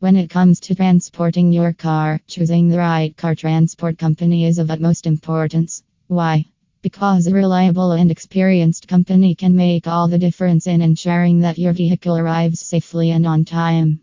When it comes to transporting your car, choosing the right car transport company is of utmost importance. Why? Because a reliable and experienced company can make all the difference in ensuring that your vehicle arrives safely and on time.